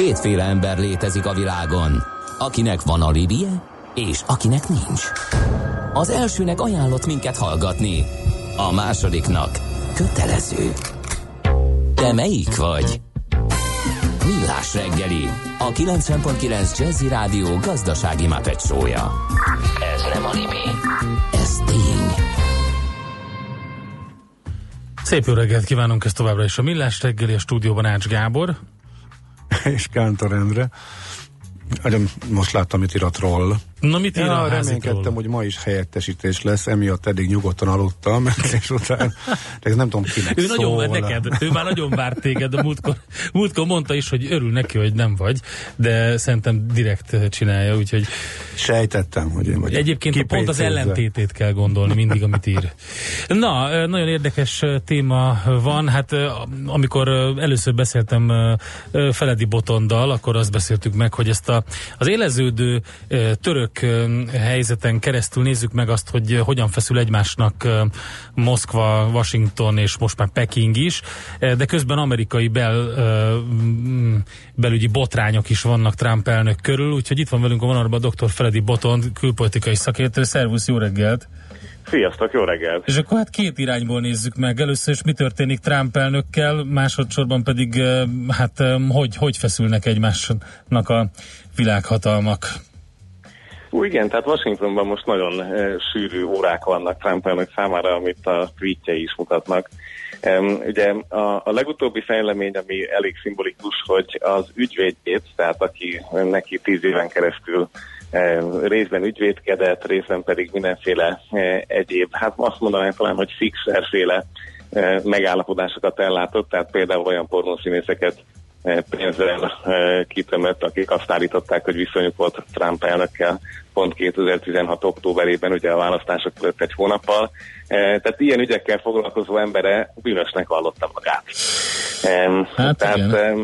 Kétféle ember létezik a világon, akinek van alibije, és akinek nincs. Az elsőnek ajánlott minket hallgatni, a másodiknak kötelező. Te melyik vagy? Millás reggeli, a 90.9 Jazzy Rádió gazdasági mapetsója. Ez nem animi, ez tény. Szép jó reggelt kívánunk ezt továbbra is a Millás reggeli, a stúdióban Ács Gábor. és Kántor Endre. Most láttam, írt roll. Na mit ír ja, a reménykedtem, hogy ma is helyettesítés lesz, emiatt eddig nyugodtan aludtam, és után, de nem tudom kinek Ő nagyon vár neked, ő már nagyon várt téged, a múltkor, múltkor mondta is, hogy örül neki, hogy nem vagy, de szerintem direkt csinálja, úgyhogy Sejtettem, hogy én vagyok. Egyébként pont az ellentétét kell gondolni mindig, amit ír. Na, nagyon érdekes téma van. Hát amikor először beszéltem Feledi Botondal, akkor azt beszéltük meg, hogy ezt a, az éleződő török helyzeten keresztül nézzük meg azt, hogy hogyan feszül egymásnak Moszkva, Washington és most már Peking is, de közben amerikai bel, belügyi botrányok is vannak Trump elnök körül, úgyhogy itt van velünk a vonalban dr. Feledi Botond, külpolitikai szakértő. Szervusz, jó reggelt! Sziasztok, jó reggelt! És akkor hát két irányból nézzük meg. Először is mi történik Trump elnökkel, másodszorban pedig hát hogy, hogy feszülnek egymásnak a világhatalmak. Ú, igen, tehát Washingtonban most nagyon e, sűrű órák vannak Trump elnök számára, amit a tweetjei is mutatnak. Um, ugye a, a legutóbbi fejlemény, ami elég szimbolikus, hogy az ügyvédjét, tehát aki neki tíz éven keresztül e, részben ügyvédkedett, részben pedig mindenféle e, egyéb, hát azt mondanám talán, hogy fixerféle e, megállapodásokat ellátott, tehát például olyan pornószínészeket pénzzel kitömött, akik azt állították, hogy viszonyuk volt Trump elnökkel pont 2016. októberében, ugye a választások előtt egy hónappal. Tehát ilyen ügyekkel foglalkozó embere bűnösnek vallotta magát. Hát Tehát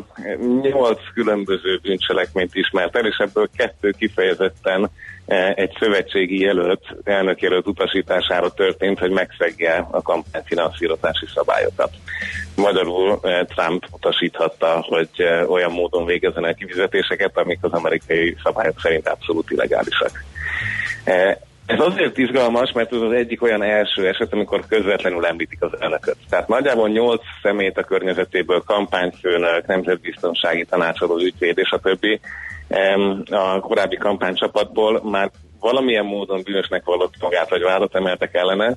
nyolc különböző bűncselekményt ismert el, és ebből kettő kifejezetten egy szövetségi jelölt, elnök jelölt utasítására történt, hogy megszegje a kampányfinanszírozási szabályokat. Magyarul eh, Trump utasíthatta, hogy eh, olyan módon végezzen el kifizetéseket, amik az amerikai szabályok szerint abszolút illegálisak. Ez azért izgalmas, mert ez az egyik olyan első eset, amikor közvetlenül említik az elnököt. Tehát nagyjából nyolc szemét a környezetéből, kampányfőnök, nemzetbiztonsági tanácsadó, ügyvéd és a többi a korábbi kampánycsapatból már valamilyen módon bűnösnek vallott magát, vagy vádat emeltek ellene,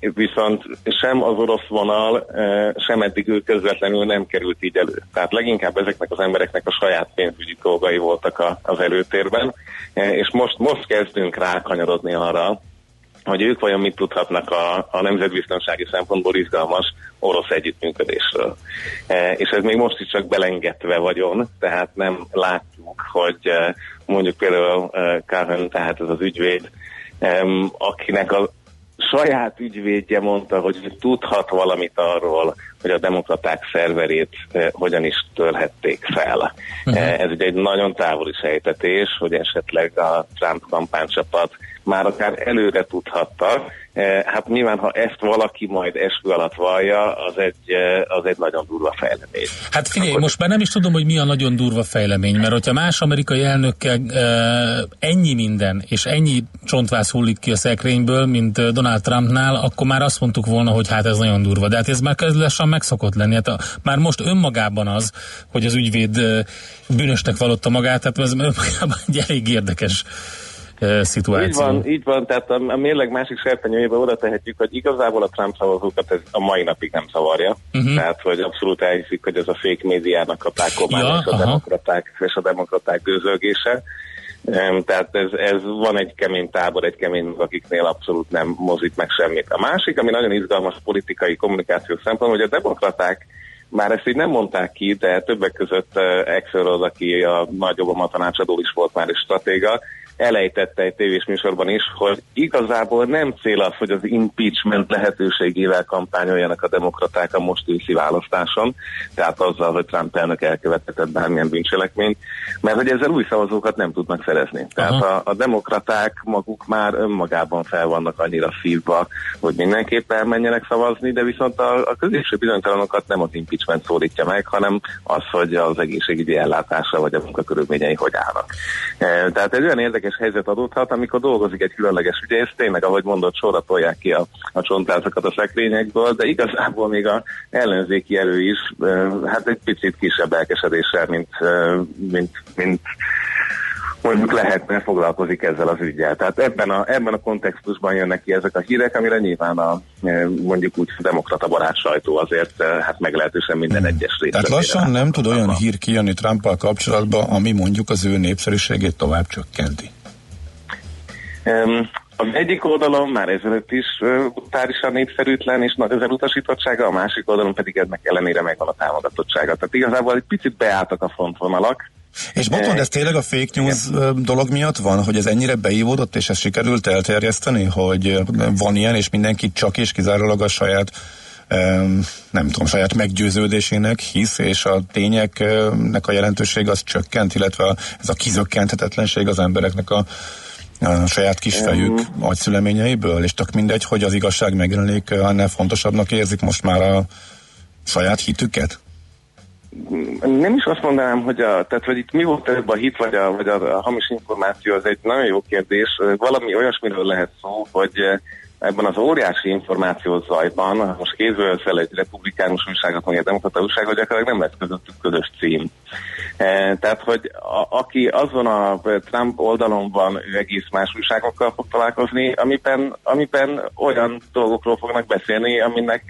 viszont sem az orosz vonal, eh, sem eddig ő közvetlenül nem került így elő. Tehát leginkább ezeknek az embereknek a saját pénzügyi dolgai voltak az előtérben, Eh, és most, most kezdünk rákanyarodni arra, hogy ők vajon mit tudhatnak a, a nemzetbiztonsági szempontból izgalmas orosz együttműködésről. E, és ez még most is csak belengedve vagyon, tehát nem látjuk, hogy e, mondjuk például e, Cohen, tehát ez az ügyvéd, e, akinek a saját ügyvédje mondta, hogy tudhat valamit arról, hogy a demokraták szerverét hogyan is törhették fel. Eh, ez ugye egy nagyon távoli sejtetés, hogy esetleg a Trump kampánycsapat már akár előre tudhatta. Eh, hát nyilván, ha ezt valaki majd eskü alatt vallja, az egy, eh, az egy nagyon durva fejlemény. Hát figyelj, most már nem is tudom, hogy mi a nagyon durva fejlemény, mert hogyha más amerikai elnökkel e, ennyi minden és ennyi csontvász hullik ki a szekrényből, mint Donald Trumpnál, akkor már azt mondtuk volna, hogy hát ez nagyon durva. De hát ez már kezd lassan megszokott lenni. Hát a, már most önmagában az, hogy az ügyvéd e, bűnösnek vallotta magát, hát ez önmagában egy elég érdekes szituáció. Így van, így van, tehát a, a mérleg másik serpenyőjébe oda tehetjük, hogy igazából a Trump szavazókat ez a mai napig nem zavarja. Uh-huh. Tehát, hogy abszolút elhiszik, hogy ez a fake médiának a plákomán Ja, és, a aha. demokraták, és a demokraták gőzölgése. Tehát ez, ez van egy kemény tábor, egy kemény, akiknél abszolút nem mozdít meg semmit. A másik, ami nagyon izgalmas politikai kommunikáció szempont, hogy a demokraták már ezt így nem mondták ki, de többek között uh, Axelrod, aki a nagy Obama tanácsadó is volt már és stratéga, elejtette egy tévés műsorban is, hogy igazából nem cél az, hogy az impeachment lehetőségével kampányoljanak a demokraták a most őszi választáson, tehát azzal, hogy Trump elnök elkövetett bármilyen bűncselekményt, mert hogy ezzel új szavazókat nem tudnak szerezni. Tehát a, a demokraták maguk már önmagában fel vannak annyira szívva, hogy mindenképpen menjenek szavazni, de viszont a, a középső bizonytalanokat nem az impeachment szólítja meg, hanem az, hogy az egészségügyi ellátása vagy a munkakörülményei hogy állnak. E, tehát egy olyan érdekes helyzet adódhat, amikor dolgozik egy különleges ügyész, tényleg, ahogy mondott, sorra tolják ki a, a csontlázakat a szekrényekből, de igazából még a ellenzéki erő is, hát egy picit kisebb elkesedéssel, mint, mint, mint mondjuk lehetne foglalkozik ezzel az ügyel. Tehát ebben a, ebben a kontextusban jönnek ki ezek a hírek, amire nyilván a mondjuk úgy demokrata barát sajtó azért hát meglehetősen minden hmm. egyes részt. Tehát lassan nem tud olyan hír kijönni Trumpal kapcsolatban, ami mondjuk az ő népszerűségét tovább csökkenti. Az egyik oldalon már ezelőtt is brutálisan népszerűtlen és nagy az elutasítottsága, a másik oldalon pedig ennek ellenére megvan a támogatottsága. Tehát igazából egy picit beálltak a frontvonalak, és Botond, ez tényleg a fake news Igen. dolog miatt van, hogy ez ennyire beívódott, és ezt sikerült elterjeszteni, hogy van ilyen, és mindenki csak és kizárólag a saját nem tudom, saját meggyőződésének hisz, és a tényeknek a jelentőség az csökkent, illetve ez a kizökkenthetetlenség az embereknek a, a saját kisfejük um, agyszüleményeiből, és tök mindegy, hogy az igazság megjelenik, annál fontosabbnak érzik most már a saját hitüket? nem is azt mondanám, hogy, a, tehát, hogy itt mi volt előbb a hit, vagy a, vagy a, a hamis információ, az egy nagyon jó kérdés. Valami olyasmiről lehet szó, hogy ebben az óriási információ zajban, most kézből össze egy republikánus újságot, vagy egy demokrata újságot, gyakorlatilag nem lesz közöttük közös cím. E, tehát, hogy a, aki azon a Trump oldalon van, ő egész más újságokkal fog találkozni, amiben, amiben olyan dolgokról fognak beszélni, aminek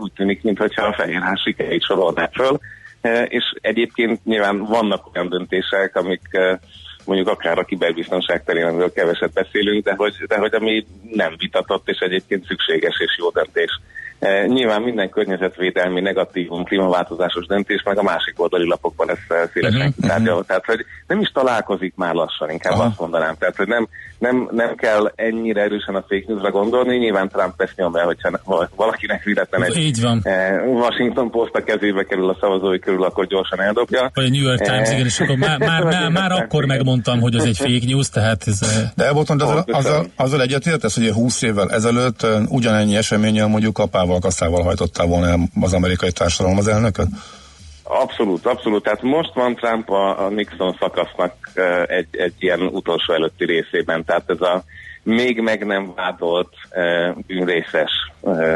úgy tűnik, mintha a Fehérház sikerét sorolnák föl, E, és egyébként nyilván vannak olyan döntések, amik e, mondjuk akár a kiberbiztonság terén, amiről keveset beszélünk, de hogy, de hogy ami nem vitatott, és egyébként szükséges és jó döntés. E, nyilván minden környezetvédelmi negatívum, klímaváltozásos döntés, meg a másik oldali lapokban lesz szélesen uh-huh, uh-huh. Tehát, hogy nem is találkozik már lassan, inkább Aha. azt mondanám. Tehát, hogy nem, nem, nem kell ennyire erősen a fake newsra gondolni, nyilván Trump ezt nyom el, hogyha valakinek véletlen egy Így van. Washington Post a kezébe kerül a szavazói körül, akkor gyorsan eldobja. Vagy a New York Times, igen, és akkor már, már, már, már akkor megmondtam, hogy az egy fake news, tehát ez... De elbontond, azzal, azzal, azzal egyetértesz, hogy 20 évvel ezelőtt ugyanennyi eseménnyel mondjuk apával, kasszával hajtottál volna az amerikai társadalom az elnököt? Abszolút, abszolút. Tehát most van Trump a, a Nixon szakasznak egy, egy ilyen utolsó előtti részében. Tehát ez a még meg nem vádolt bűnrészes,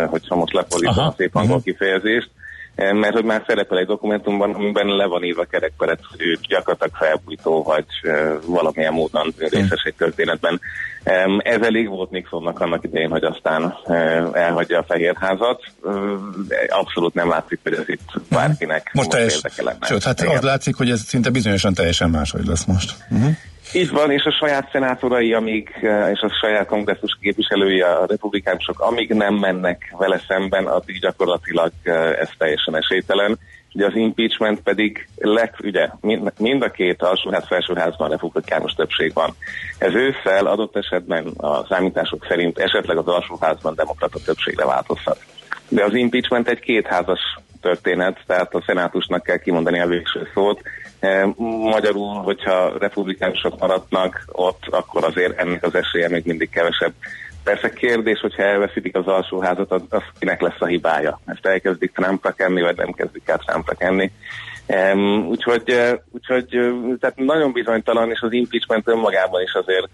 hogyha most lefordítom a szép angol mhm. kifejezést, mert hogy már szerepel egy dokumentumban, amiben le van írva kerekperet, hogy ő gyakorlatilag felbújtó, vagy valamilyen módon részes egy történetben. Ez elég volt Nixonnak annak idején, hogy aztán elhagyja a Fehérházat. Abszolút nem látszik, hogy ez itt bárkinek most, most teljes. Sőt, hát az látszik, hogy ez szinte bizonyosan teljesen máshogy lesz most. Uh-huh. Így van, és a saját szenátorai, amíg, és a saját kongresszus képviselői, a republikánusok, amíg nem mennek vele szemben, addig gyakorlatilag ez teljesen esélytelen. Ugye az impeachment pedig lett, ugye mind a két alsóház, felsőházban republikánus többség van. Ez ősszel adott esetben a számítások szerint esetleg az alsóházban demokrata többségre változhat. De az impeachment egy kétházas történet, tehát a szenátusnak kell kimondani a végső szót. E, magyarul, hogyha republikánusok maradnak ott, akkor azért ennek az esélye még mindig kevesebb. Persze kérdés, hogyha elveszítik az alsóházat, az, az kinek lesz a hibája. Ezt elkezdik Trumpra kenni, vagy nem kezdik el Trumpra kenni. Um, úgyhogy, uh, úgyhogy tehát nagyon bizonytalan, és az impeachment önmagában is azért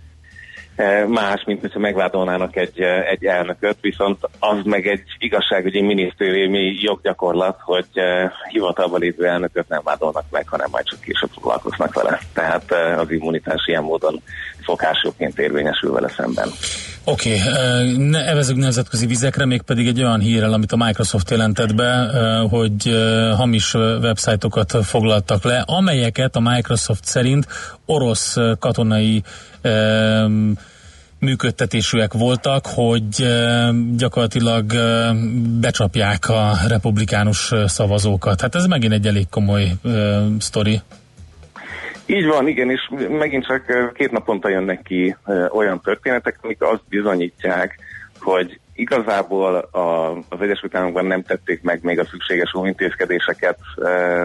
más, mint hogyha megvádolnának egy, uh, egy elnököt, viszont az meg egy igazságügyi minisztériumi joggyakorlat, hogy uh, hivatalban lévő elnököt nem vádolnak meg, hanem majd csak később foglalkoznak vele. Tehát az immunitás ilyen módon szokásokként érvényesül vele szemben. Oké, okay, ne evezünk nemzetközi vizekre, még pedig egy olyan hírrel, amit a Microsoft jelentett be, hogy hamis websájtokat foglaltak le, amelyeket a Microsoft szerint orosz katonai működtetésűek voltak, hogy gyakorlatilag becsapják a republikánus szavazókat. Hát ez megint egy elég komoly sztori. Így van, igen, és megint csak két naponta jönnek ki olyan történetek, amik azt bizonyítják, hogy igazából a, az Egyesült Államokban nem tették meg még a szükséges óvintézkedéseket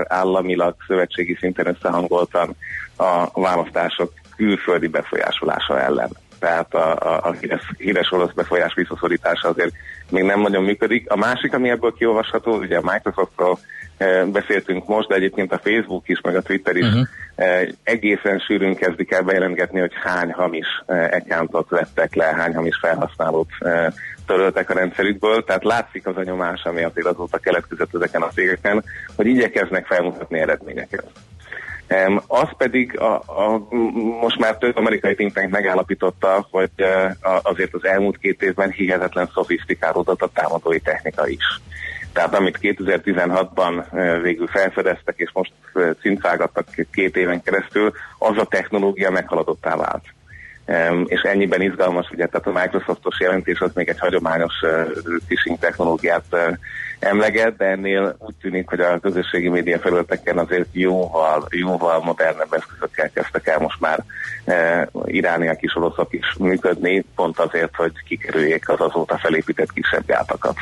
államilag, szövetségi szinten összehangoltan a választások külföldi befolyásolása ellen. Tehát a, a, a híres, híres orosz befolyás visszaszorítása azért még nem nagyon működik. A másik, ami ebből kiolvasható, ugye a Microsoftról beszéltünk most, de egyébként a Facebook is, meg a Twitter is uh-huh. egészen sűrűn kezdik el bejelentgetni, hogy hány hamis accountot vettek le, hány hamis felhasználót töröltek a rendszerükből, tehát látszik az a nyomás, ami azért azóta keletkezett ezeken a cégeken, hogy igyekeznek felmutatni eredményeket. Az pedig a, a, most már több amerikai think tank megállapította, hogy azért az elmúlt két évben hihetetlen szofisztikálódott a támadói technika is. Tehát amit 2016-ban uh, végül felfedeztek, és most uh, cincálgattak két éven keresztül, az a technológia meghaladottá vált. És ennyiben izgalmas, ugye, tehát a Microsoftos jelentés az még egy hagyományos phishing technológiát emleget, de ennél úgy tűnik, hogy a közösségi média felületeken azért jóval, jóval modernebb eszközökkel kezdtek el most már e, a kis oroszok is működni, pont azért, hogy kikerüljék az azóta felépített kisebb gátakat.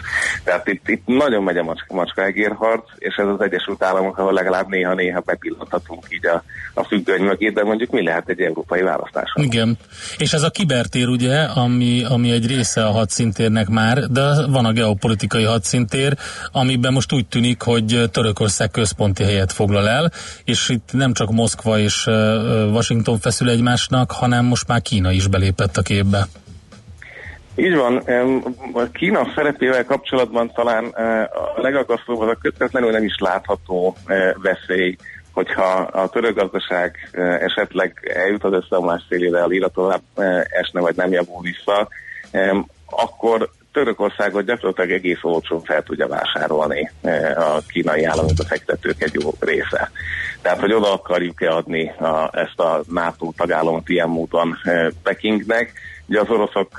Tehát itt, itt nagyon megy a macska, macska egérharc, és ez az Egyesült Államok, ahol legalább néha-néha bepillanthatunk így a, a függöny mögé, de mondjuk mi lehet egy európai választás? Igen, és ez a kibertér ugye, ami, ami egy része a hadszintérnek már, de van a geopolitikai hadszintér, amiben most úgy tűnik, hogy Törökország központi helyet foglal el, és itt nem csak Moszkva és Washington feszül egymásnak, hanem most már Kína is belépett a képbe. Így van. A Kína szerepével kapcsolatban talán a legagasztóbb az a közvetlenül nem is látható veszély, hogyha a török gazdaság esetleg eljut az összeomlás szélére, a lira tovább esne, vagy nem javul vissza, akkor Törökországot gyakorlatilag egész olcsón fel tudja vásárolni a kínai állami befektetők egy jó része. Tehát, hogy oda akarjuk-e adni a, ezt a NATO tagállamot ilyen módon Pekingnek. Ugye az oroszok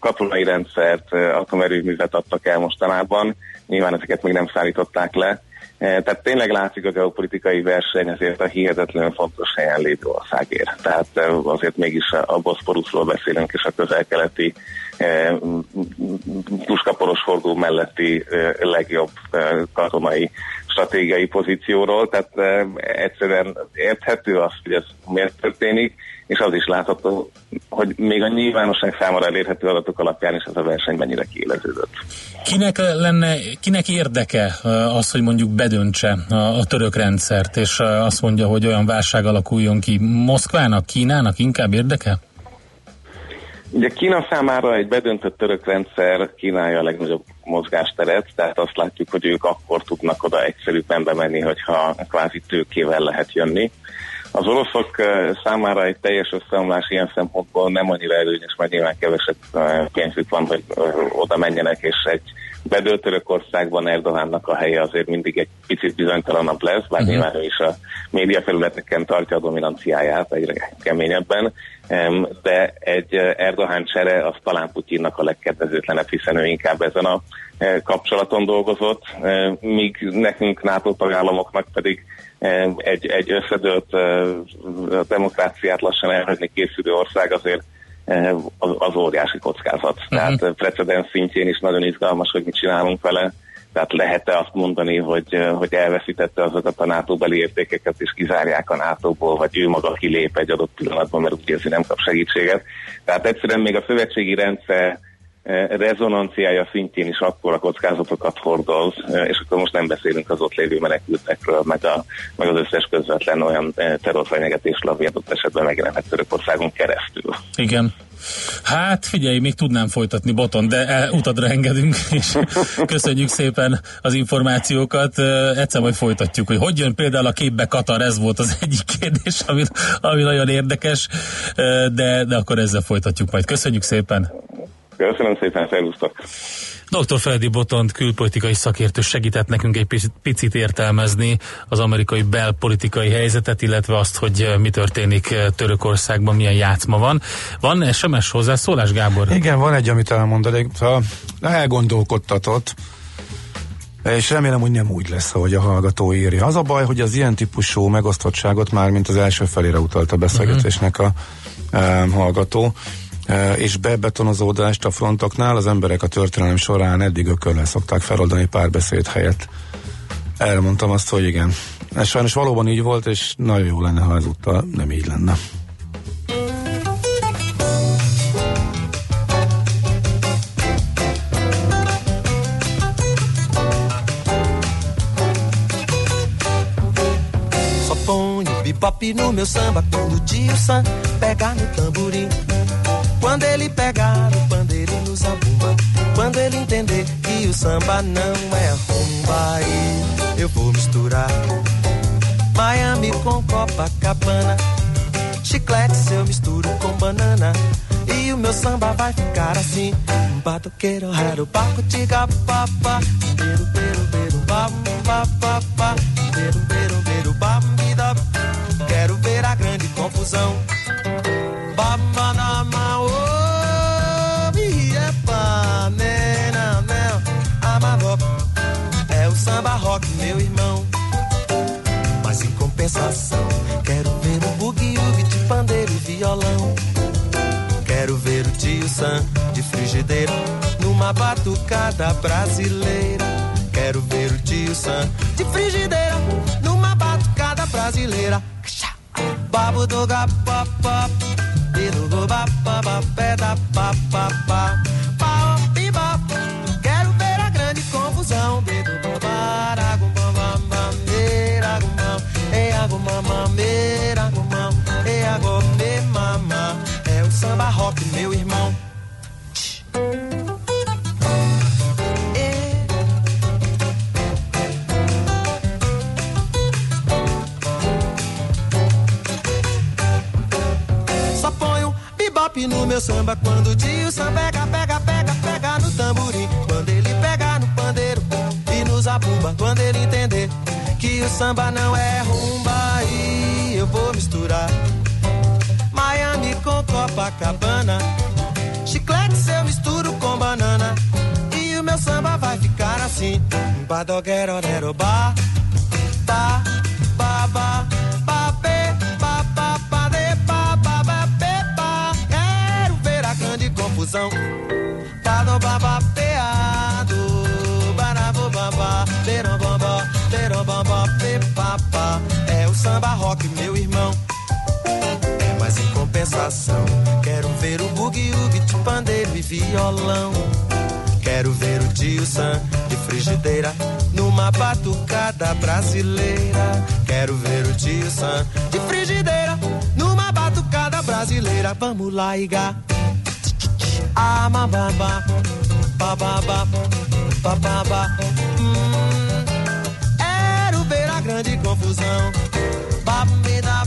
katonai rendszert, atomerőművet adtak el mostanában, nyilván ezeket még nem szállították le, tehát tényleg látszik a geopolitikai verseny ezért a hihetetlenül fontos helyen lévő országért. Tehát azért mégis a Boszporuszról beszélünk, és a közel-keleti puskaporos forduló melletti legjobb katonai stratégiai pozícióról, tehát egyszerűen érthető az, hogy ez miért történik, és az is látható, hogy még a nyilvánosság számára elérhető adatok alapján is ez a verseny mennyire kiéleződött. Kinek lenne, kinek érdeke az, hogy mondjuk bedöntse a, a török rendszert, és azt mondja, hogy olyan válság alakuljon ki? Moszkvának, Kínának inkább érdeke? Ugye Kína számára egy bedöntött török rendszer kínálja a legnagyobb mozgásteret, tehát azt látjuk, hogy ők akkor tudnak oda egyszerűbben bemenni, hogyha kvázi tőkével lehet jönni. Az oroszok számára egy teljes összeomlás ilyen szempontból nem annyira előnyös, mert nyilván kevesebb pénzük van, hogy oda menjenek, és egy bedőlt Törökországban Erdogánnak a helye azért mindig egy picit bizonytalanabb lesz, bár uh-huh. nyilván ő is a média felületeken tartja a dominanciáját egyre keményebben, de egy Erdogan csere az talán Putyinnak a legkedvezőtlenebb, hiszen ő inkább ezen a kapcsolaton dolgozott, míg nekünk NATO tagállamoknak pedig egy, egy összedőlt demokráciát lassan elhagyni készülő ország azért az, az óriási kockázat. Uh-huh. Tehát precedens szintjén is nagyon izgalmas, hogy mit csinálunk vele. Tehát lehet-e azt mondani, hogy, hogy elveszítette azokat a NATO beli értékeket, és kizárják a NATO-ból, vagy ő maga kilép egy adott pillanatban, mert úgy érzi nem kap segítséget. Tehát egyszerűen még a szövetségi rendszer rezonanciája szintjén is akkor a kockázatokat hordoz, és akkor most nem beszélünk az ott lévő menekültekről, meg, a, meg az összes közvetlen olyan terrorfenyegetésről, ami adott esetben megjelenhet Törökországon keresztül. Igen. Hát figyelj, még tudnám folytatni boton, de utadra engedünk, és köszönjük szépen az információkat. Egyszer majd folytatjuk, hogy hogy jön például a képbe Katar, ez volt az egyik kérdés, ami, ami nagyon érdekes, de, de akkor ezzel folytatjuk majd. Köszönjük szépen! Köszönöm szépen, szervusztok! Dr. Feledi Botont külpolitikai szakértő segített nekünk egy picit értelmezni az amerikai belpolitikai helyzetet, illetve azt, hogy eh, mi történik eh, Törökországban, milyen játszma van. Van SMS hozzászólás, Gábor? Igen, van egy, amit elmondanék. Ha elgondolkodtatott, És remélem, hogy nem úgy lesz, ahogy a hallgató írja. Az a baj, hogy az ilyen típusú megosztottságot már, mint az első felére utalt a beszélgetésnek a e, hallgató, és bebetonozódást a frontoknál az emberek a történelem során eddig ököllel szokták feloldani párbeszéd helyett. Erre mondtam azt, hogy igen. Ez sajnos valóban így volt, és nagyon jó lenne, ha ezúttal nem így lenne. bebop no meu samba quando o tio Sam pegar no tamborim. Quando ele pegar o pandeiro e nos abumba. Quando ele entender que o samba não é rumba, aí eu vou misturar Miami com Copacabana. Chiclete eu misturo com banana. E o meu samba vai ficar assim. Batoqueiro, raro, baco, tiga, papa. Beiro, beiro, beiro, bam, bam, bam, bam. Beiro, beiro, beiro, bam, quero ver a grande confusão. Bamanama, rock, meu irmão. Mas em compensação, quero ver o bugue-ugue de pandeiro e violão. Quero ver o tio Sam de frigideira numa batucada brasileira. Quero ver o tio Sam de frigideira numa batucada brasileira. Babu do ga pa pa, do pé da pa samba rock, meu irmão. no meu samba quando o tio Sam pega, pega, pega, pega no tamborim. Quando ele pega no pandeiro e nos abumba. Quando ele entender que o samba não é rumba e eu vou misturar Miami com Copacabana. Chiclete se eu misturo com banana. E o meu samba vai ficar assim. Badoguero, ba, ba, ba, ba. confusão. Tá no babapeado, barabobamba, berombamba, berombamba, pepapa. É o samba rock, meu irmão. Compensação. Quero ver o bugue-ugue de pandeiro e violão. Quero ver o Sam de frigideira numa batucada brasileira. Quero ver o Sam de frigideira numa batucada brasileira. Vamos lá, Iga. Ah, bababa, bababa, bababa. Hum, era ver a grande confusão. Papi da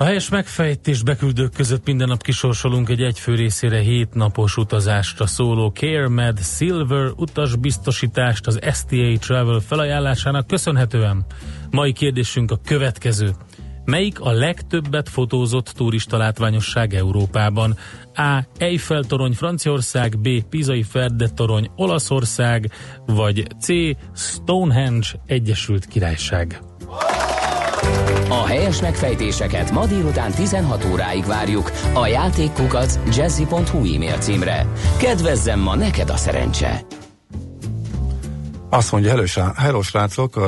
A helyes megfejtés beküldők között minden nap kisorsolunk egy egyfő részére hét napos utazásra szóló CareMed Silver utasbiztosítást az STA Travel felajánlásának köszönhetően. Mai kérdésünk a következő. Melyik a legtöbbet fotózott turista látványosság Európában? A. Eiffel torony Franciaország, B. Pizai Ferde torony Olaszország, vagy C. Stonehenge Egyesült Királyság. A helyes megfejtéseket ma délután 16 óráig várjuk a játékkukac jazzy.hu e-mail címre. Kedvezzem ma neked a szerencse! Azt mondja, hello, srácok, uh,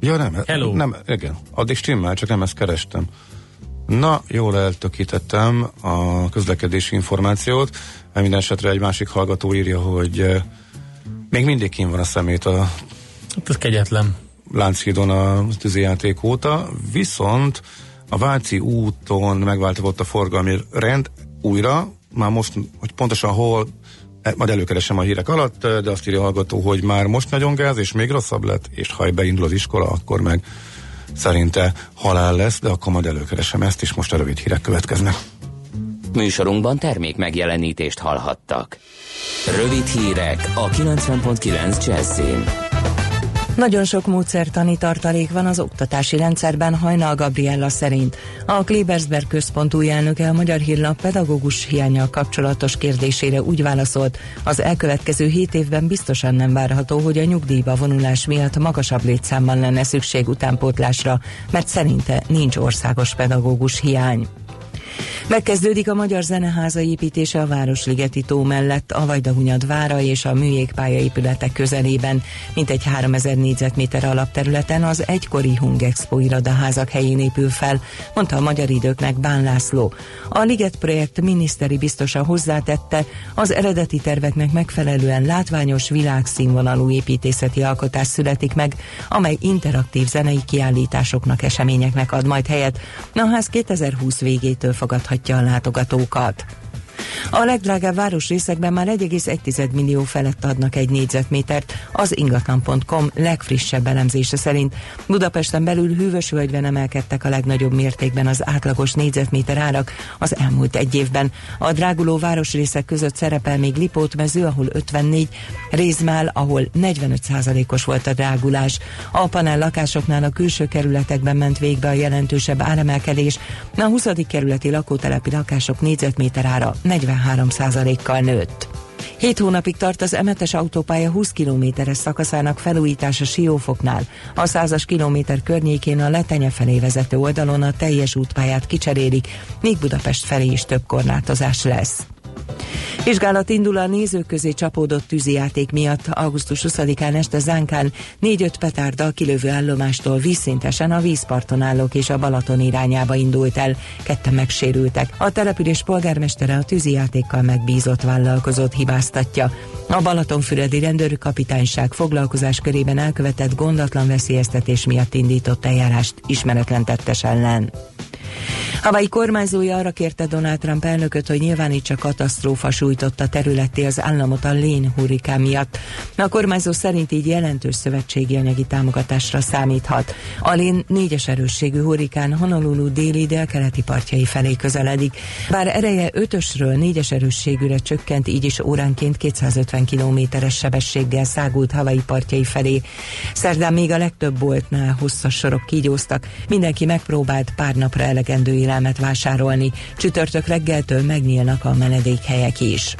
Ja, nem. Hello. Nem, igen. Addig stimmel, csak nem ezt kerestem. Na, jól eltökítettem a közlekedési információt. Minden esetre egy másik hallgató írja, hogy uh, még mindig kín van a szemét a hát ez kegyetlen. Lánchídon a tűzijáték óta, viszont a Váci úton megváltozott a forgalmi rend újra, már most, hogy pontosan hol E, majd előkeresem a hírek alatt, de azt írja a hallgató, hogy már most nagyon gáz, és még rosszabb lett, és ha beindul az iskola, akkor meg szerinte halál lesz, de akkor majd előkeresem ezt, és most a rövid hírek következnek. Műsorunkban termék megjelenítést hallhattak. Rövid hírek a 90.9 Jazzin. Nagyon sok módszertani tartalék van az oktatási rendszerben, Hajnal Gabriella szerint. A Klebersberg központ új elnöke a Magyar Hírlap pedagógus hiányjal kapcsolatos kérdésére úgy válaszolt, az elkövetkező hét évben biztosan nem várható, hogy a nyugdíjba vonulás miatt magasabb létszámban lenne szükség utánpótlásra, mert szerinte nincs országos pedagógus hiány. Megkezdődik a Magyar Zeneháza építése a Városligeti tó mellett, a Vajdahunyad vára és a műjégpálya épületek közelében, mint egy 3000 négyzetméter alapterületen az egykori Hungexpo irodaházak helyén épül fel, mondta a Magyar Időknek Bán László. A Liget projekt miniszteri biztosa hozzátette, az eredeti terveknek megfelelően látványos világszínvonalú építészeti alkotás születik meg, amely interaktív zenei kiállításoknak, eseményeknek ad majd helyet. A ház 2020 végétől fogadhatja a látogatókat. A legdrágább városrészekben már 1,1 millió felett adnak egy négyzetmétert, az ingatlan.com legfrissebb elemzése szerint. Budapesten belül hűvösvölgyben emelkedtek a legnagyobb mértékben az átlagos négyzetméter árak az elmúlt egy évben. A dráguló városrészek között szerepel még Lipót mező, ahol 54, Rézmál, ahol 45%-os volt a drágulás. A panel lakásoknál a külső kerületekben ment végbe a jelentősebb áremelkedés, a 20. kerületi lakótelepi lakások négyzetméter ára 43%-kal nőtt. Hét hónapig tart az emetes autópálya 20 kilométeres szakaszának felújítása Siófoknál. A százas kilométer környékén a Letenye felé vezető oldalon a teljes útpályát kicserélik, míg Budapest felé is több korlátozás lesz. Vizsgálat indul a nézők közé csapódott tűzijáték miatt. Augusztus 20-án este Zánkán 4-5 petárda a kilövő állomástól vízszintesen a vízparton állók és a Balaton irányába indult el. Ketten megsérültek. A település polgármestere a tűzijátékkal megbízott vállalkozót hibáztatja. A Balatonfüredi rendőrkapitányság foglalkozás körében elkövetett gondatlan veszélyeztetés miatt indított eljárást ismeretlen tettes ellen. Hawaii kormányzója arra kérte Donald Trump elnököt, hogy nyilvánítsa katasztrófa sújtotta területé az államot a Lén hurrikán miatt. A kormányzó szerint így jelentős szövetségi anyagi támogatásra számíthat. A Lén négyes erősségű hurrikán Honolulu déli délkeleti partjai felé közeledik. Bár ereje ötösről négyes erősségűre csökkent, így is óránként 250 kilométeres sebességgel szágult Hawaii partjai felé. Szerdán még a legtöbb boltnál hosszas sorok kígyóztak. Mindenki megpróbált pár napra elegendő élelmet vásárolni. Csütörtök reggeltől megnyílnak a menedékhelyek is.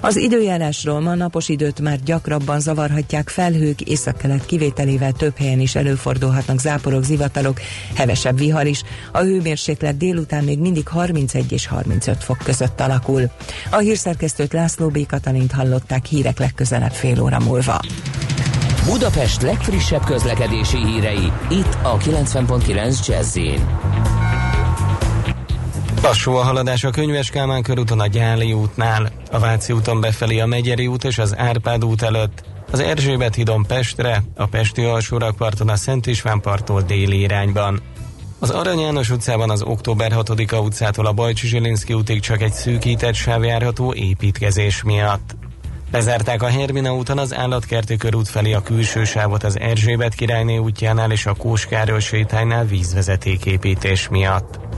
Az időjárásról ma napos időt már gyakrabban zavarhatják felhők, északkelet kivételével több helyen is előfordulhatnak záporok, zivatarok, hevesebb vihar is. A hőmérséklet délután még mindig 31 és 35 fok között alakul. A hírszerkesztőt László B. Katalint hallották hírek legközelebb fél óra múlva. Budapest legfrissebb közlekedési hírei, itt a 90.9 jazz Lassú a haladás a Könyves Kálmán körúton a Gyáli útnál, a Váci úton befelé a Megyeri út és az Árpád út előtt, az Erzsébet hídon Pestre, a Pesti alsórakparton a Szent István parttól déli irányban. Az Arany János utcában az Október 6-a utcától a Bajcsi Zsilinszki útig csak egy szűkített sáv járható építkezés miatt. Lezárták a Hermina úton az állatkerti körút felé a külső sávot az Erzsébet királyné útjánál és a Kóskáról sétánynál vízvezetéképítés miatt.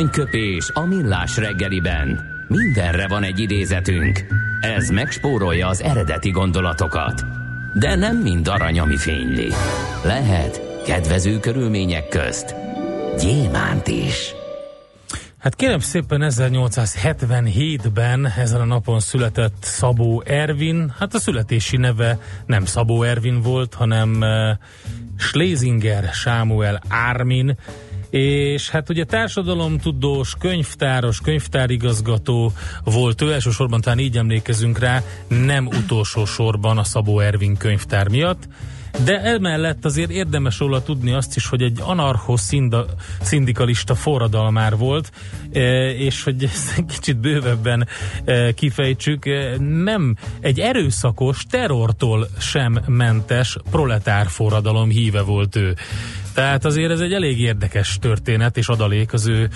Aranyköpés a millás reggeliben. Mindenre van egy idézetünk. Ez megspórolja az eredeti gondolatokat. De nem mind arany, ami fényli. Lehet kedvező körülmények közt gyémánt is. Hát kérem szépen 1877-ben ezen a napon született Szabó Ervin. Hát a születési neve nem Szabó Ervin volt, hanem uh, Schlesinger Sámuel Ármin, és hát ugye társadalomtudós, könyvtáros, könyvtárigazgató volt ő, elsősorban talán így emlékezünk rá, nem utolsó sorban a Szabó Ervin könyvtár miatt, de emellett azért érdemes róla tudni azt is, hogy egy anarcho-szindikalista forradalmár volt, e, és hogy ezt kicsit bővebben e, kifejtsük, e, nem egy erőszakos, terrortól sem mentes proletár forradalom híve volt ő. Tehát azért ez egy elég érdekes történet és adalék az ő,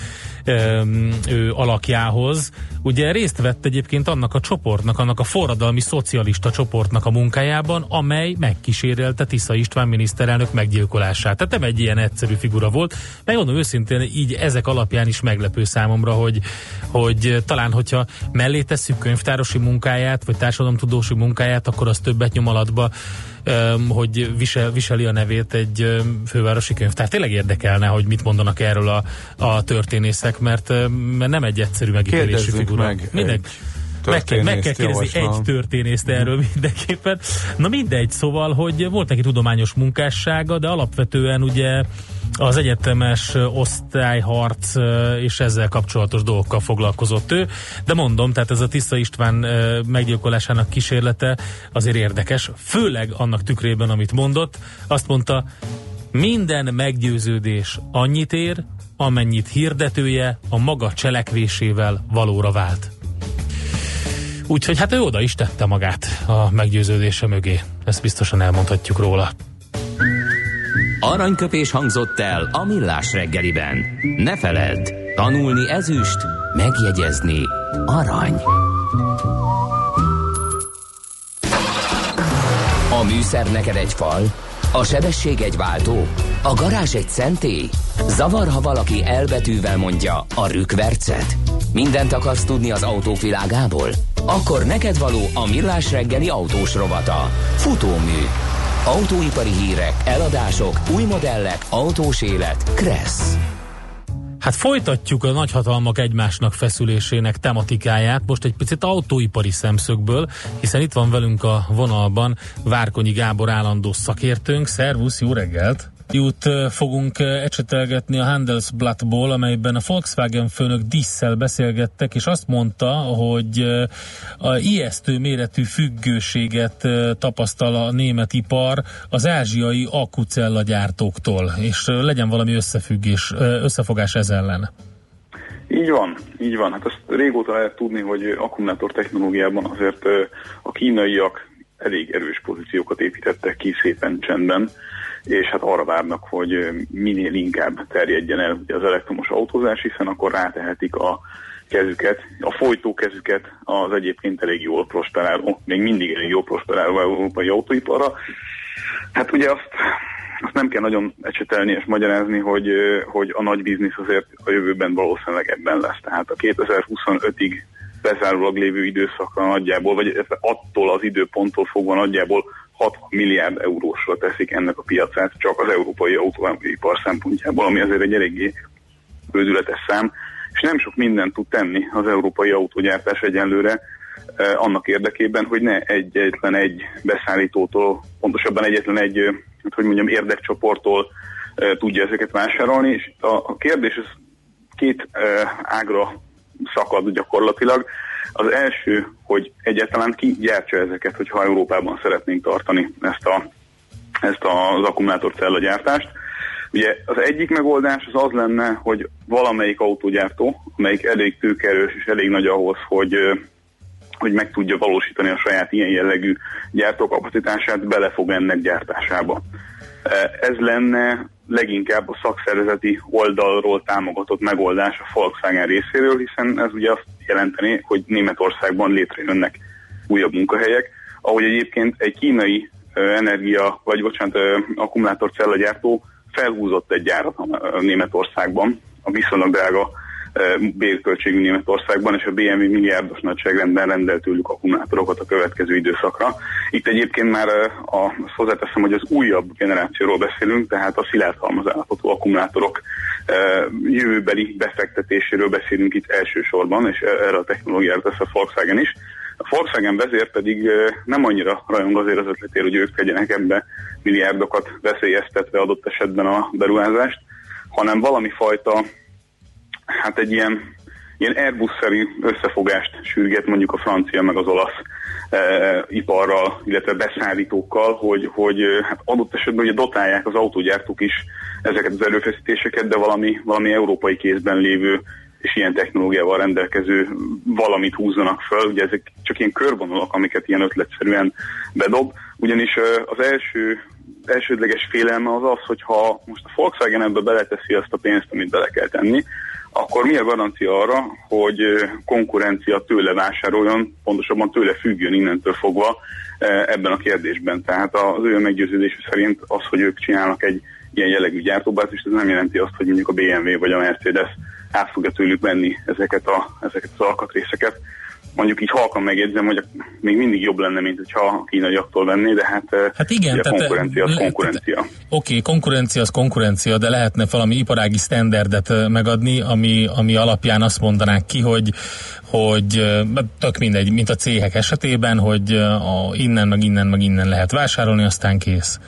ő alakjához. Ugye részt vett egyébként annak a csoportnak, annak a forradalmi szocialista csoportnak a munkájában, amely megkísérelte Tisza István miniszterelnök meggyilkolását. Tehát nem egy ilyen egyszerű figura volt. Megmondom őszintén, így ezek alapján is meglepő számomra, hogy, hogy talán, hogyha mellé tesszük könyvtárosi munkáját, vagy társadalomtudósi munkáját, akkor az többet nyom alatba hogy visel, viseli a nevét egy fővárosi könyv. Tehát tényleg érdekelne, hogy mit mondanak erről a, a történészek, mert, mert nem egy egyszerű megítélésű figura. meg Minden, meg kell, meg kell kérdezni egy történészt erről mindenképpen. Na mindegy, szóval, hogy volt neki tudományos munkássága, de alapvetően ugye az egyetemes osztályharc és ezzel kapcsolatos dolgokkal foglalkozott ő, de mondom, tehát ez a Tisza István meggyilkolásának kísérlete azért érdekes, főleg annak tükrében, amit mondott. Azt mondta, minden meggyőződés annyit ér, amennyit hirdetője a maga cselekvésével valóra vált. Úgyhogy hát ő oda is tette magát a meggyőződése mögé. Ezt biztosan elmondhatjuk róla. Aranyköpés hangzott el a millás reggeliben. Ne feledd, tanulni ezüst, megjegyezni arany. A műszer neked egy fal, a sebesség egy váltó, a garázs egy szentély. Zavar, ha valaki elbetűvel mondja a rükvercet. Mindent akarsz tudni az autók világából? Akkor neked való a millás reggeli autós rovata. Futómű Autóipari hírek, eladások, új modellek, autós élet. Kressz. Hát folytatjuk a nagyhatalmak egymásnak feszülésének tematikáját, most egy picit autóipari szemszögből, hiszen itt van velünk a vonalban Várkonyi Gábor állandó szakértőnk. Szervusz, jó reggelt! Jut fogunk ecsetelgetni a Handelsblattból, amelyben a Volkswagen főnök Dissel beszélgettek, és azt mondta, hogy a ijesztő méretű függőséget tapasztal a német ipar az ázsiai akucella gyártóktól, és legyen valami összefüggés, összefogás ez ellen. Így van, így van. Hát azt régóta lehet tudni, hogy akkumulátor technológiában azért a kínaiak elég erős pozíciókat építettek ki szépen csendben és hát arra várnak, hogy minél inkább terjedjen el az elektromos autózás, hiszen akkor rátehetik a kezüket, a folytó kezüket az egyébként elég jól prosperáló, még mindig elég jól prosperáló európai autóiparra. Hát ugye azt, azt nem kell nagyon ecsetelni és magyarázni, hogy, hogy a nagy biznisz azért a jövőben valószínűleg ebben lesz. Tehát a 2025-ig bezárólag lévő időszakra nagyjából, vagy attól az időponttól fogva nagyjából 60 milliárd eurósra teszik ennek a piacát csak az európai autóipar szempontjából, ami azért egy eléggé bődületes szám, és nem sok mindent tud tenni az európai autógyártás egyenlőre eh, annak érdekében, hogy ne egyetlen egy beszállítótól, pontosabban egyetlen egy, hát hogy mondjam, érdekcsoporttól eh, tudja ezeket vásárolni, és a, a kérdés az két eh, ágra szakad gyakorlatilag. Az első, hogy egyáltalán ki gyártsa ezeket, hogyha Európában szeretnénk tartani ezt, a, ezt az akkumulátorcella gyártást. Ugye az egyik megoldás az az lenne, hogy valamelyik autógyártó, amelyik elég tőkerős és elég nagy ahhoz, hogy hogy meg tudja valósítani a saját ilyen jellegű gyártókapacitását, bele fog ennek gyártásába. Ez lenne leginkább a szakszervezeti oldalról támogatott megoldás a Volkswagen részéről, hiszen ez ugye azt jelenteni, hogy Németországban létrejönnek újabb munkahelyek, ahogy egyébként egy kínai energia, vagy bocsánat, akkumulátorcella gyártó felhúzott egy gyárat Németországban. A viszonylag drága bérköltségű Németországban, és a BMW milliárdos nagyságrendben rendelt tőlük akkumulátorokat a következő időszakra. Itt egyébként már a, azt hozzáteszem, hogy az újabb generációról beszélünk, tehát a szilárd halmazállapotú akkumulátorok jövőbeli befektetéséről beszélünk itt elsősorban, és erre a technológiára tesz a Volkswagen is. A Volkswagen vezér pedig nem annyira rajong azért az ötletért, hogy ők tegyenek ebbe milliárdokat veszélyeztetve adott esetben a beruházást, hanem valami fajta, hát egy ilyen, ilyen Airbus-szerű összefogást sürget mondjuk a francia meg az olasz e, iparral, illetve beszállítókkal, hogy, hogy hát adott esetben ugye dotálják az autógyártók is ezeket az erőfeszítéseket, de valami, valami európai kézben lévő és ilyen technológiával rendelkező valamit húzzanak föl. Ugye ezek csak ilyen körvonalak, amiket ilyen ötletszerűen bedob, ugyanis az első elsődleges félelme az az, hogy ha most a Volkswagen ebbe beleteszi azt a pénzt, amit bele kell tenni, akkor mi a garancia arra, hogy konkurencia tőle vásároljon, pontosabban tőle függjön innentől fogva ebben a kérdésben. Tehát az ő meggyőződése szerint az, hogy ők csinálnak egy ilyen jellegű gyártóbázist, ez nem jelenti azt, hogy mondjuk a BMW vagy a Mercedes át fogja tőlük venni ezeket, a, ezeket az alkatrészeket. Mondjuk így halkan megjegyzem, hogy még mindig jobb lenne, mint hogyha a kínaiaktól venné, de hát, hát igen, tehát, konkurencia az konkurencia. Oké, okay, konkurencia az konkurencia, de lehetne valami iparági standardet megadni, ami, ami alapján azt mondanák ki, hogy, hogy tök mindegy, mint a céhek esetében, hogy a, innen, meg innen, meg innen lehet vásárolni, aztán kész.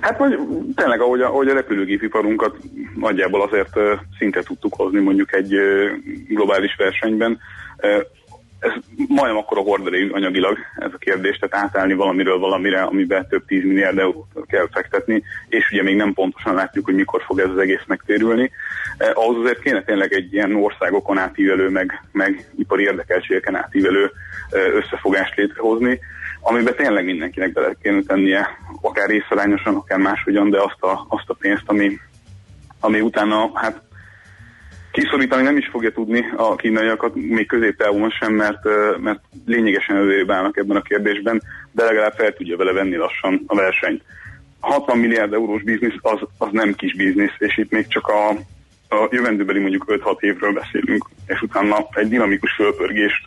Hát vagy tényleg, ahogy a, ahogy a repülőgépiparunkat nagyjából azért szinte tudtuk hozni mondjuk egy globális versenyben. Ez majdnem akkor a horderejű anyagilag ez a kérdés, tehát átállni valamiről valamire, amiben több 10 milliárd eurót kell fektetni, és ugye még nem pontosan látjuk, hogy mikor fog ez az egész megtérülni. Eh, ahhoz azért kéne tényleg egy ilyen országokon átívelő, meg, meg ipari érdekeltségeken átívelő eh, összefogást létrehozni, amiben tényleg mindenkinek bele kéne tennie, akár részarányosan, akár máshogyan, de azt a, azt a pénzt, ami, ami utána hát kiszorítani nem is fogja tudni a kínaiakat, még középtávon sem, mert, mert lényegesen előrébb állnak ebben a kérdésben, de legalább fel tudja vele venni lassan a versenyt. 60 milliárd eurós biznisz az, az nem kis biznisz, és itt még csak a, a jövendőbeli mondjuk 5-6 évről beszélünk, és utána egy dinamikus fölpörgést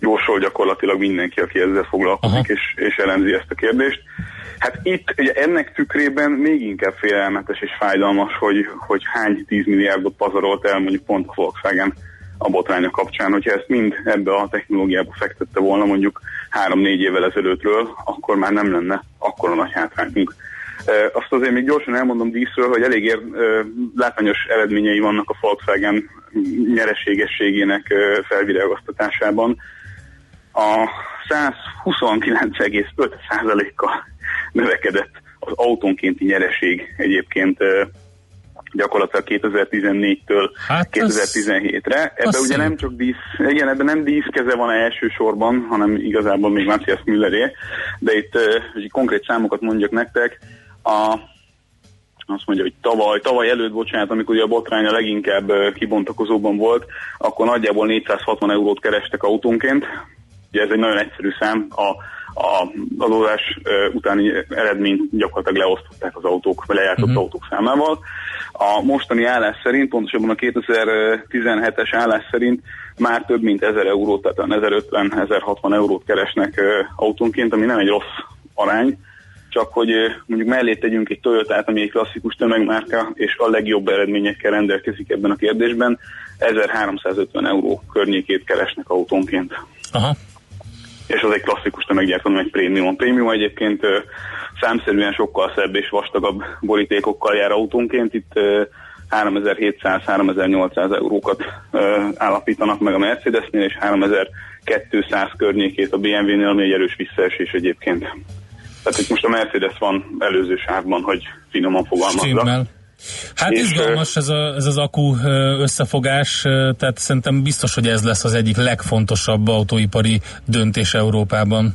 jósol gyakorlatilag mindenki, aki ezzel foglalkozik, és, és elemzi ezt a kérdést. Hát itt ugye ennek tükrében még inkább félelmetes és fájdalmas, hogy, hogy hány 10 milliárdot pazarolt el mondjuk pont a Volkswagen a botránya kapcsán. Hogyha ezt mind ebbe a technológiába fektette volna mondjuk 3-4 évvel ezelőttről, akkor már nem lenne akkora nagy hátrányunk. Azt azért még gyorsan elmondom díszről, hogy elég ér, látványos eredményei vannak a Volkswagen nyereségességének felvilágoztatásában. A 129,5%-kal növekedett az autónkénti nyereség egyébként gyakorlatilag 2014-től hát 2017-re. Ebben ugye nem csak dísz, igen, ebben nem díszkeze van elsősorban, hanem igazából még Matthias Mülleré, de itt hogy konkrét számokat mondjak nektek. A, azt mondja, hogy tavaly, tavaly előtt, bocsánat, amikor ugye a botrány a leginkább kibontakozóban volt, akkor nagyjából 460 eurót kerestek autónként. Ugye ez egy nagyon egyszerű szám. A a adózás utáni eredményt gyakorlatilag leosztották az autók, vagy lejárt uh-huh. autók számával. A mostani állás szerint, pontosabban a 2017-es állás szerint már több mint 1000 eurót, tehát 1050-1060 eurót keresnek autónként, ami nem egy rossz arány, csak hogy mondjuk mellé tegyünk egy Toyota-t, ami egy klasszikus tömegmárka, és a legjobb eredményekkel rendelkezik ebben a kérdésben, 1350 euró környékét keresnek autónként. Aha és az egy klasszikus tömeggyártó, nem egy prémium. Prémium egyébként számszerűen sokkal szebb és vastagabb borítékokkal jár autónként. Itt 3700-3800 eurókat állapítanak meg a Mercedesnél, és 3200 környékét a BMW-nél, ami egy erős visszaesés egyébként. Tehát itt most a Mercedes van előző sávban, hogy finoman fogalmazza. Hát és izgalmas ez, a, ez az akku összefogás, tehát szerintem biztos, hogy ez lesz az egyik legfontosabb autóipari döntés Európában.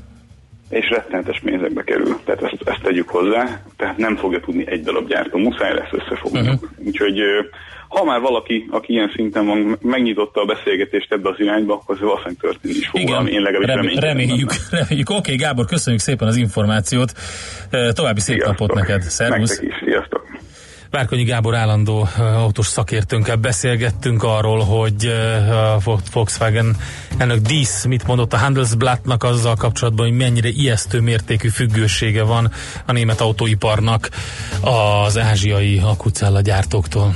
És rettenetes pénzekbe kerül, tehát ezt, ezt tegyük hozzá, tehát nem fogja tudni egy darab gyártó, muszáj lesz összefogni. Uh-huh. Úgyhogy ha már valaki, aki ilyen szinten van, megnyitotta a beszélgetést ebbe az irányba, akkor ez valószínűleg történni is fog Igen, Én legalábbis rem, reméljük, reméljük. Oké, okay, Gábor, köszönjük szépen az információt. További szép Sziasztok. napot neked. Szervusz. Nektek is. Sziasztok. Várkonyi Gábor állandó autós szakértőnkkel beszélgettünk arról, hogy a Volkswagen elnök Dísz mit mondott a Handelsblattnak azzal kapcsolatban, hogy mennyire ijesztő mértékű függősége van a német autóiparnak az ázsiai akucella gyártóktól.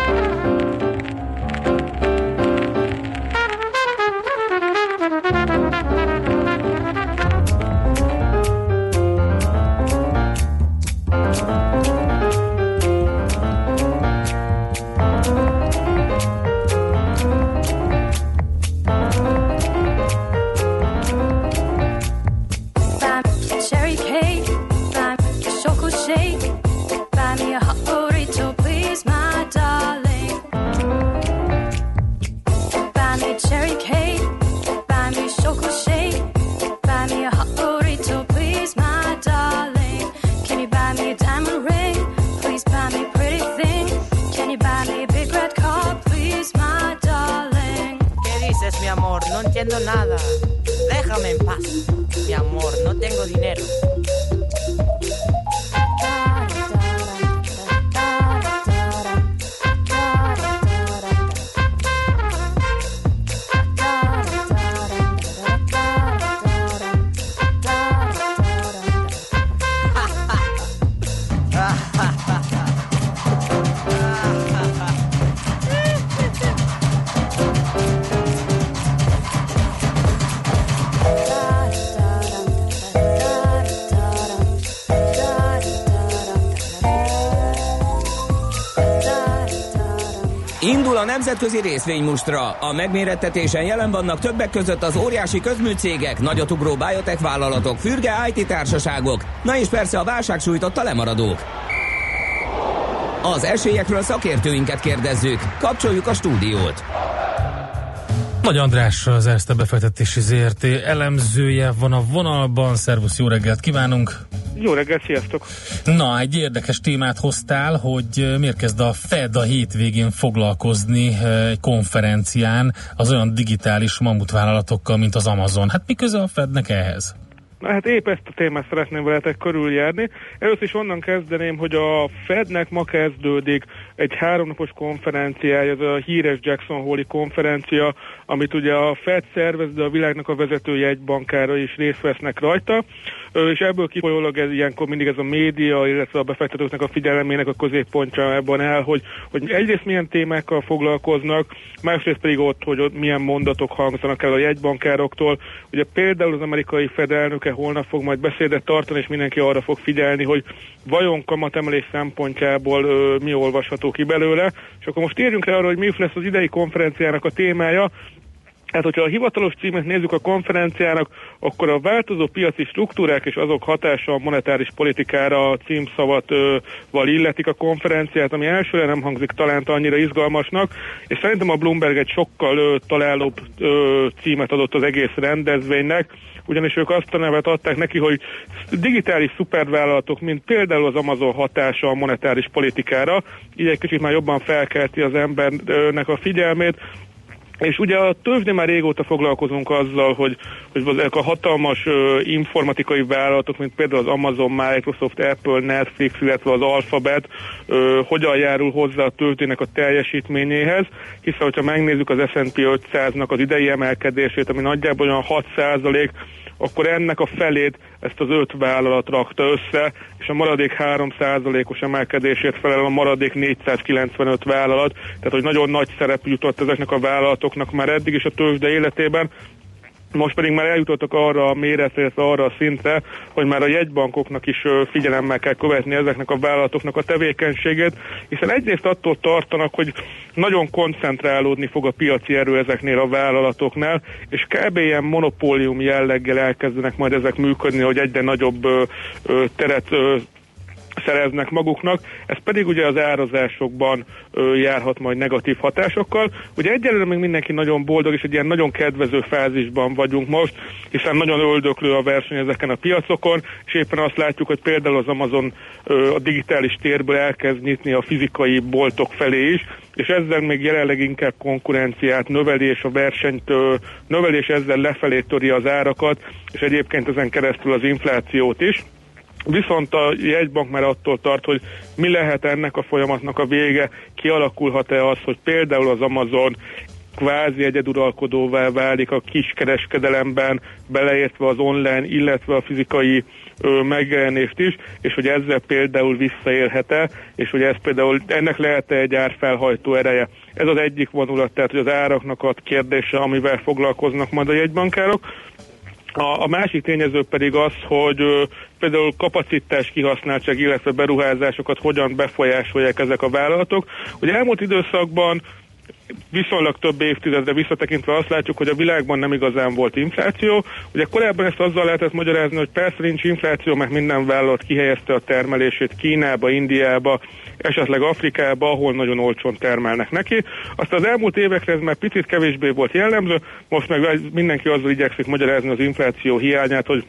a nemzetközi részvénymustra. A megmérettetésen jelen vannak többek között az óriási közműcégek, nagyotugró biotech vállalatok, fürge IT társaságok, na és persze a válság sújtotta lemaradók. Az esélyekről szakértőinket kérdezzük. Kapcsoljuk a stúdiót. Nagy András az Erste befektetési ZRT elemzője van a vonalban. Szervusz, jó reggelt kívánunk! Jó reggelt, sziasztok! Na, egy érdekes témát hoztál, hogy miért kezd a Fed a hétvégén foglalkozni egy konferencián az olyan digitális mamutvállalatokkal, mint az Amazon. Hát mi köze a Fednek ehhez? Na hát épp ezt a témát szeretném veletek körüljárni. Először is onnan kezdeném, hogy a Fednek ma kezdődik egy háromnapos konferenciája, ez a híres Jackson Hole konferencia, amit ugye a Fed szervez, de a világnak a vezető jegybankára is részt vesznek rajta, és ebből kifolyólag ez ilyenkor mindig ez a média, illetve a befektetőknek a figyelmének a középpontja ebben el, hogy, hogy egyrészt milyen témákkal foglalkoznak, másrészt pedig ott, hogy ott milyen mondatok hangzanak el a jegybankároktól. Ugye például az amerikai Fed elnöke holnap fog majd beszédet tartani, és mindenki arra fog figyelni, hogy vajon kamatemelés szempontjából ö, mi olvasható ki belőle. És akkor most térjünk rá arra, hogy mi lesz az idei konferenciának a témája. Hát, hogyha a hivatalos címet nézzük a konferenciának, akkor a változó piaci struktúrák és azok hatása a monetáris politikára a címszavatval illetik a konferenciát, ami elsőre nem hangzik talán annyira izgalmasnak, és szerintem a Bloomberg egy sokkal ö, találóbb ö, címet adott az egész rendezvénynek, ugyanis ők azt a nevet adták neki, hogy digitális szupervállalatok, mint például az Amazon hatása a monetáris politikára, így egy kicsit már jobban felkelti az embernek a figyelmét, és ugye a tőzsdén már régóta foglalkozunk azzal, hogy, hogy ezek a hatalmas ö, informatikai vállalatok, mint például az Amazon, Microsoft, Apple, Netflix, illetve az Alphabet, ö, hogyan járul hozzá a tőzsdének a teljesítményéhez, hiszen hogyha megnézzük az S&P 500-nak az idei emelkedését, ami nagyjából olyan 6% akkor ennek a felét ezt az öt vállalat rakta össze, és a maradék 3%-os emelkedésért felel a maradék 495 vállalat, tehát hogy nagyon nagy szerep jutott ezeknek a vállalatoknak már eddig is a tőzsde életében, most pedig már eljutottak arra a méretre, arra a szintre, hogy már a jegybankoknak is figyelemmel kell követni ezeknek a vállalatoknak a tevékenységét, hiszen egyrészt attól tartanak, hogy nagyon koncentrálódni fog a piaci erő ezeknél a vállalatoknál, és kb. ilyen monopólium jelleggel elkezdenek majd ezek működni, hogy egyre nagyobb teret szereznek maguknak, ez pedig ugye az árazásokban ö, járhat majd negatív hatásokkal. Ugye egyelőre még mindenki nagyon boldog, és egy ilyen nagyon kedvező fázisban vagyunk most, hiszen nagyon öldöklő a verseny ezeken a piacokon, és éppen azt látjuk, hogy például az Amazon ö, a digitális térből elkezd nyitni a fizikai boltok felé is, és ezzel még jelenleg inkább konkurenciát növeli, és a versenyt ö, növeli, és ezzel lefelé töri az árakat, és egyébként ezen keresztül az inflációt is. Viszont a jegybank már attól tart, hogy mi lehet ennek a folyamatnak a vége, kialakulhat-e az, hogy például az Amazon kvázi egyeduralkodóvá válik a kiskereskedelemben, beleértve az online, illetve a fizikai ö, megjelenést is, és hogy ezzel például visszaélhet-e, és hogy ez például ennek lehet-e egy árfelhajtó ereje. Ez az egyik vonulat, tehát hogy az áraknak a kérdése, amivel foglalkoznak majd a jegybankárok. A, a másik tényező pedig az, hogy ö, például kapacitás kihasználtság, illetve beruházásokat hogyan befolyásolják ezek a vállalatok. Ugye elmúlt időszakban viszonylag több évtizedre visszatekintve azt látjuk, hogy a világban nem igazán volt infláció. Ugye korábban ezt azzal lehetett magyarázni, hogy persze nincs infláció, mert minden vállalat kihelyezte a termelését Kínába, Indiába, esetleg Afrikába, ahol nagyon olcsón termelnek neki. Azt az elmúlt évekre ez már picit kevésbé volt jellemző, most meg mindenki azzal igyekszik magyarázni az infláció hiányát, hogy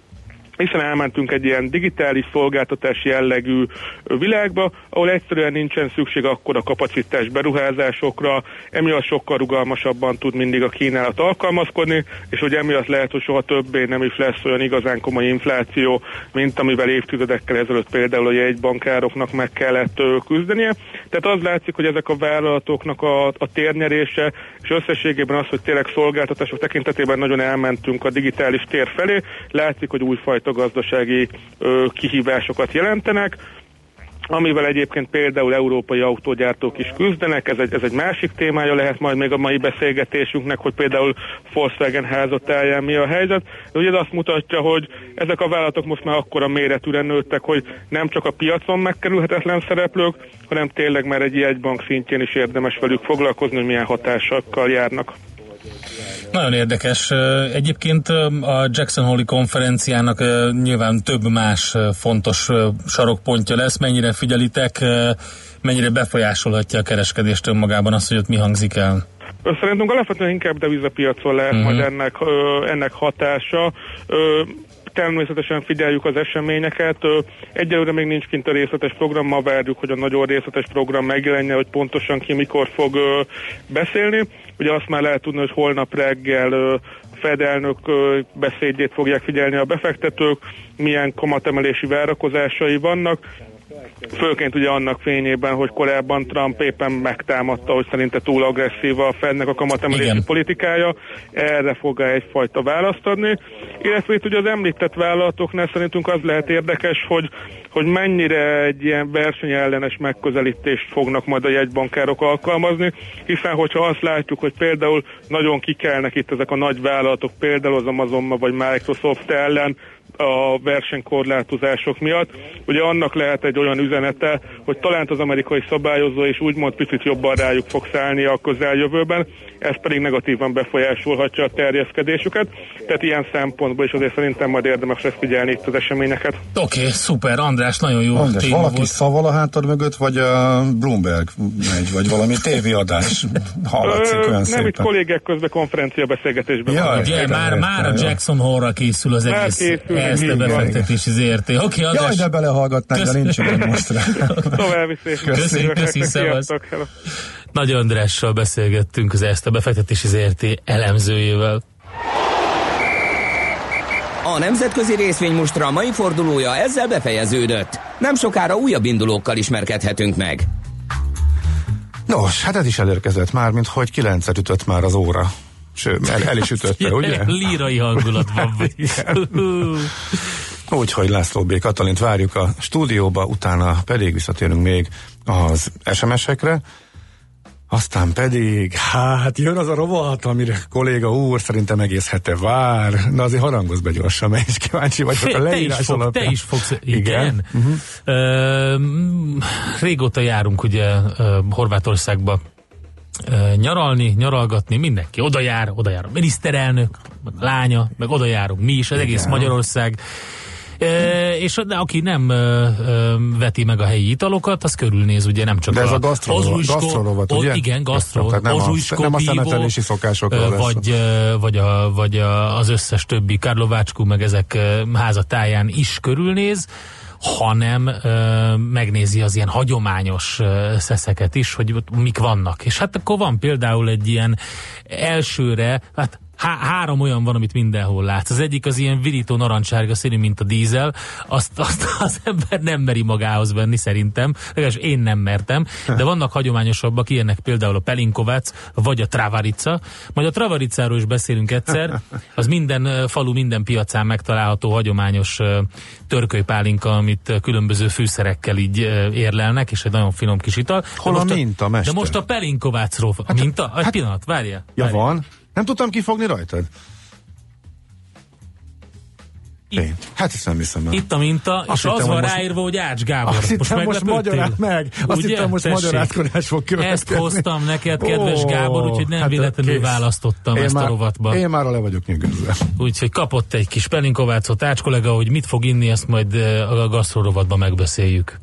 hiszen elmentünk egy ilyen digitális szolgáltatás jellegű világba, ahol egyszerűen nincsen szükség akkor a kapacitás beruházásokra, emiatt sokkal rugalmasabban tud mindig a kínálat alkalmazkodni, és hogy emiatt lehet, hogy soha többé nem is lesz olyan igazán komoly infláció, mint amivel évtizedekkel ezelőtt például a jegybankároknak meg kellett küzdenie. Tehát az látszik, hogy ezek a vállalatoknak a, a térnyerése, és összességében az, hogy tényleg szolgáltatások tekintetében nagyon elmentünk a digitális tér felé, látszik, hogy újfajta gazdasági ö, kihívásokat jelentenek, amivel egyébként például európai autógyártók is küzdenek, ez egy, ez egy másik témája lehet majd még a mai beszélgetésünknek, hogy például Volkswagen házatáján mi a helyzet. De ugye ez azt mutatja, hogy ezek a vállalatok most már akkora méretűre nőttek, hogy nem csak a piacon megkerülhetetlen szereplők, hanem tényleg már egy jegybank szintjén is érdemes velük foglalkozni, hogy milyen hatásokkal járnak. Nagyon érdekes. Egyébként a Jackson Hole konferenciának nyilván több más fontos sarokpontja lesz. Mennyire figyelitek, mennyire befolyásolhatja a kereskedést önmagában azt, hogy ott mi hangzik el? Szerintünk alapvetően inkább devizapiacon lehet uh-huh. majd ennek, ennek hatása természetesen figyeljük az eseményeket. Egyelőre még nincs kint a részletes program, ma várjuk, hogy a nagyon részletes program megjelenje, hogy pontosan ki mikor fog beszélni. Ugye azt már lehet tudni, hogy holnap reggel Fed elnök beszédjét fogják figyelni a befektetők, milyen kamatemelési várakozásai vannak, Főként ugye annak fényében, hogy korábban Trump éppen megtámadta, hogy szerinte túl agresszív a Fednek a kamatemelési Igen. politikája, erre fog -e egyfajta választ adni. Illetve itt ugye az említett vállalatoknál szerintünk az lehet érdekes, hogy hogy mennyire egy ilyen versenyellenes megközelítést fognak majd a jegybankárok alkalmazni, hiszen hogyha azt látjuk, hogy például nagyon kikelnek itt ezek a nagy vállalatok, például az Amazon vagy Microsoft ellen, a versenykorlátozások miatt. Ugye annak lehet egy olyan üzenete, hogy talán az amerikai szabályozó is úgymond picit jobban rájuk fog szállni a közeljövőben, ez pedig negatívan befolyásolhatja a terjeszkedésüket, tehát ilyen szempontból is azért szerintem majd érdemes lesz figyelni itt az eseményeket. Oké, okay, szuper, András, nagyon jó András, téma valaki volt. szaval a hátad mögött, vagy a Bloomberg megy, vagy valami tévéadás hallatszik olyan Nem, szépen. itt kollégek közben konferencia beszélgetésben. Ja, ugye, már, már a Jackson Hole-ra készül az egész készül, ezt a befektetési ZRT. Oké, okay, András. Jaj, de belehallgatnák, de nincs olyan most rá. További szép. Köszönjük, köszönjük, Nagy Andrással beszélgettünk az ezt a befektetési ZRT elemzőjével. A nemzetközi részvénymustra mai fordulója ezzel befejeződött. Nem sokára újabb indulókkal ismerkedhetünk meg. Nos, hát ez is elérkezett már, mint hogy kilencet ütött már az óra. Sőt, el, el is ütötte, ugye? Lírai hangulat van. Úgyhogy László B. Katalint várjuk a stúdióba, utána pedig visszatérünk még az SMS-ekre. Aztán pedig, hát jön az a rovat, amire kolléga úr szerintem egész hete vár. Na azért harangozz be gyorsan, mert is kíváncsi vagyok a leírás te is, fog, te is fogsz, igen. igen. Uh-huh. Uh, régóta járunk ugye uh, Horvátországba nyaralni, nyaralgatni, mindenki oda jár, oda jár a miniszterelnök, a lánya, meg oda járunk mi is, az Igen. egész Magyarország E, és de aki nem e, e, veti meg a helyi italokat, az körülnéz, ugye nem csak De ez a ozruisko- gasztrorovat, o- ugye? Igen, gasztro, Tehát nem a- nem a bívó, szemetelési szokásokról e, lesz vagy, vagy, a, vagy a, az összes többi Karlovácskú, meg ezek e, házatáján is körülnéz, hanem ö, megnézi az ilyen hagyományos ö, szeszeket is, hogy mik vannak. És hát akkor van például egy ilyen elsőre, hát há- három olyan van, amit mindenhol látsz. Az egyik az ilyen virító narancsárga színű, mint a dízel, azt, azt az ember nem meri magához venni szerintem, legalábbis én nem mertem, de vannak hagyományosabbak, ilyenek például a Pelinkovac, vagy a Travarica, majd a Travaricáról is beszélünk egyszer, az minden falu, minden piacán megtalálható hagyományos törkölypálinka, amit különböző fűszerekkel így érlelnek, és egy nagyon finom kis ital. De Hol a most minta, De mester? most a Pelinkovácról, hát, minta? Egy pillanat, várjál. Ja, van? Nem tudtam kifogni rajtad? Én. Hát ezt nem hiszem el. Itt a minta, Azt és hittem, az van most- ráírva, hogy Ács Gábor. Azt hittem, most magyarát meg. Azt Ugye? hittem, most Tessék. magyarázkodás fog következni. Ezt hoztam neked, kedves Ó, Gábor, úgyhogy nem hát véletlenül kész. választottam Én ezt már, a rovatba. Én már le vagyok nyugodva. Úgyhogy kapott egy kis pelinkovácot Ács kollega, hogy mit fog inni, ezt majd eh, a gasztrorovatban megbeszéljük.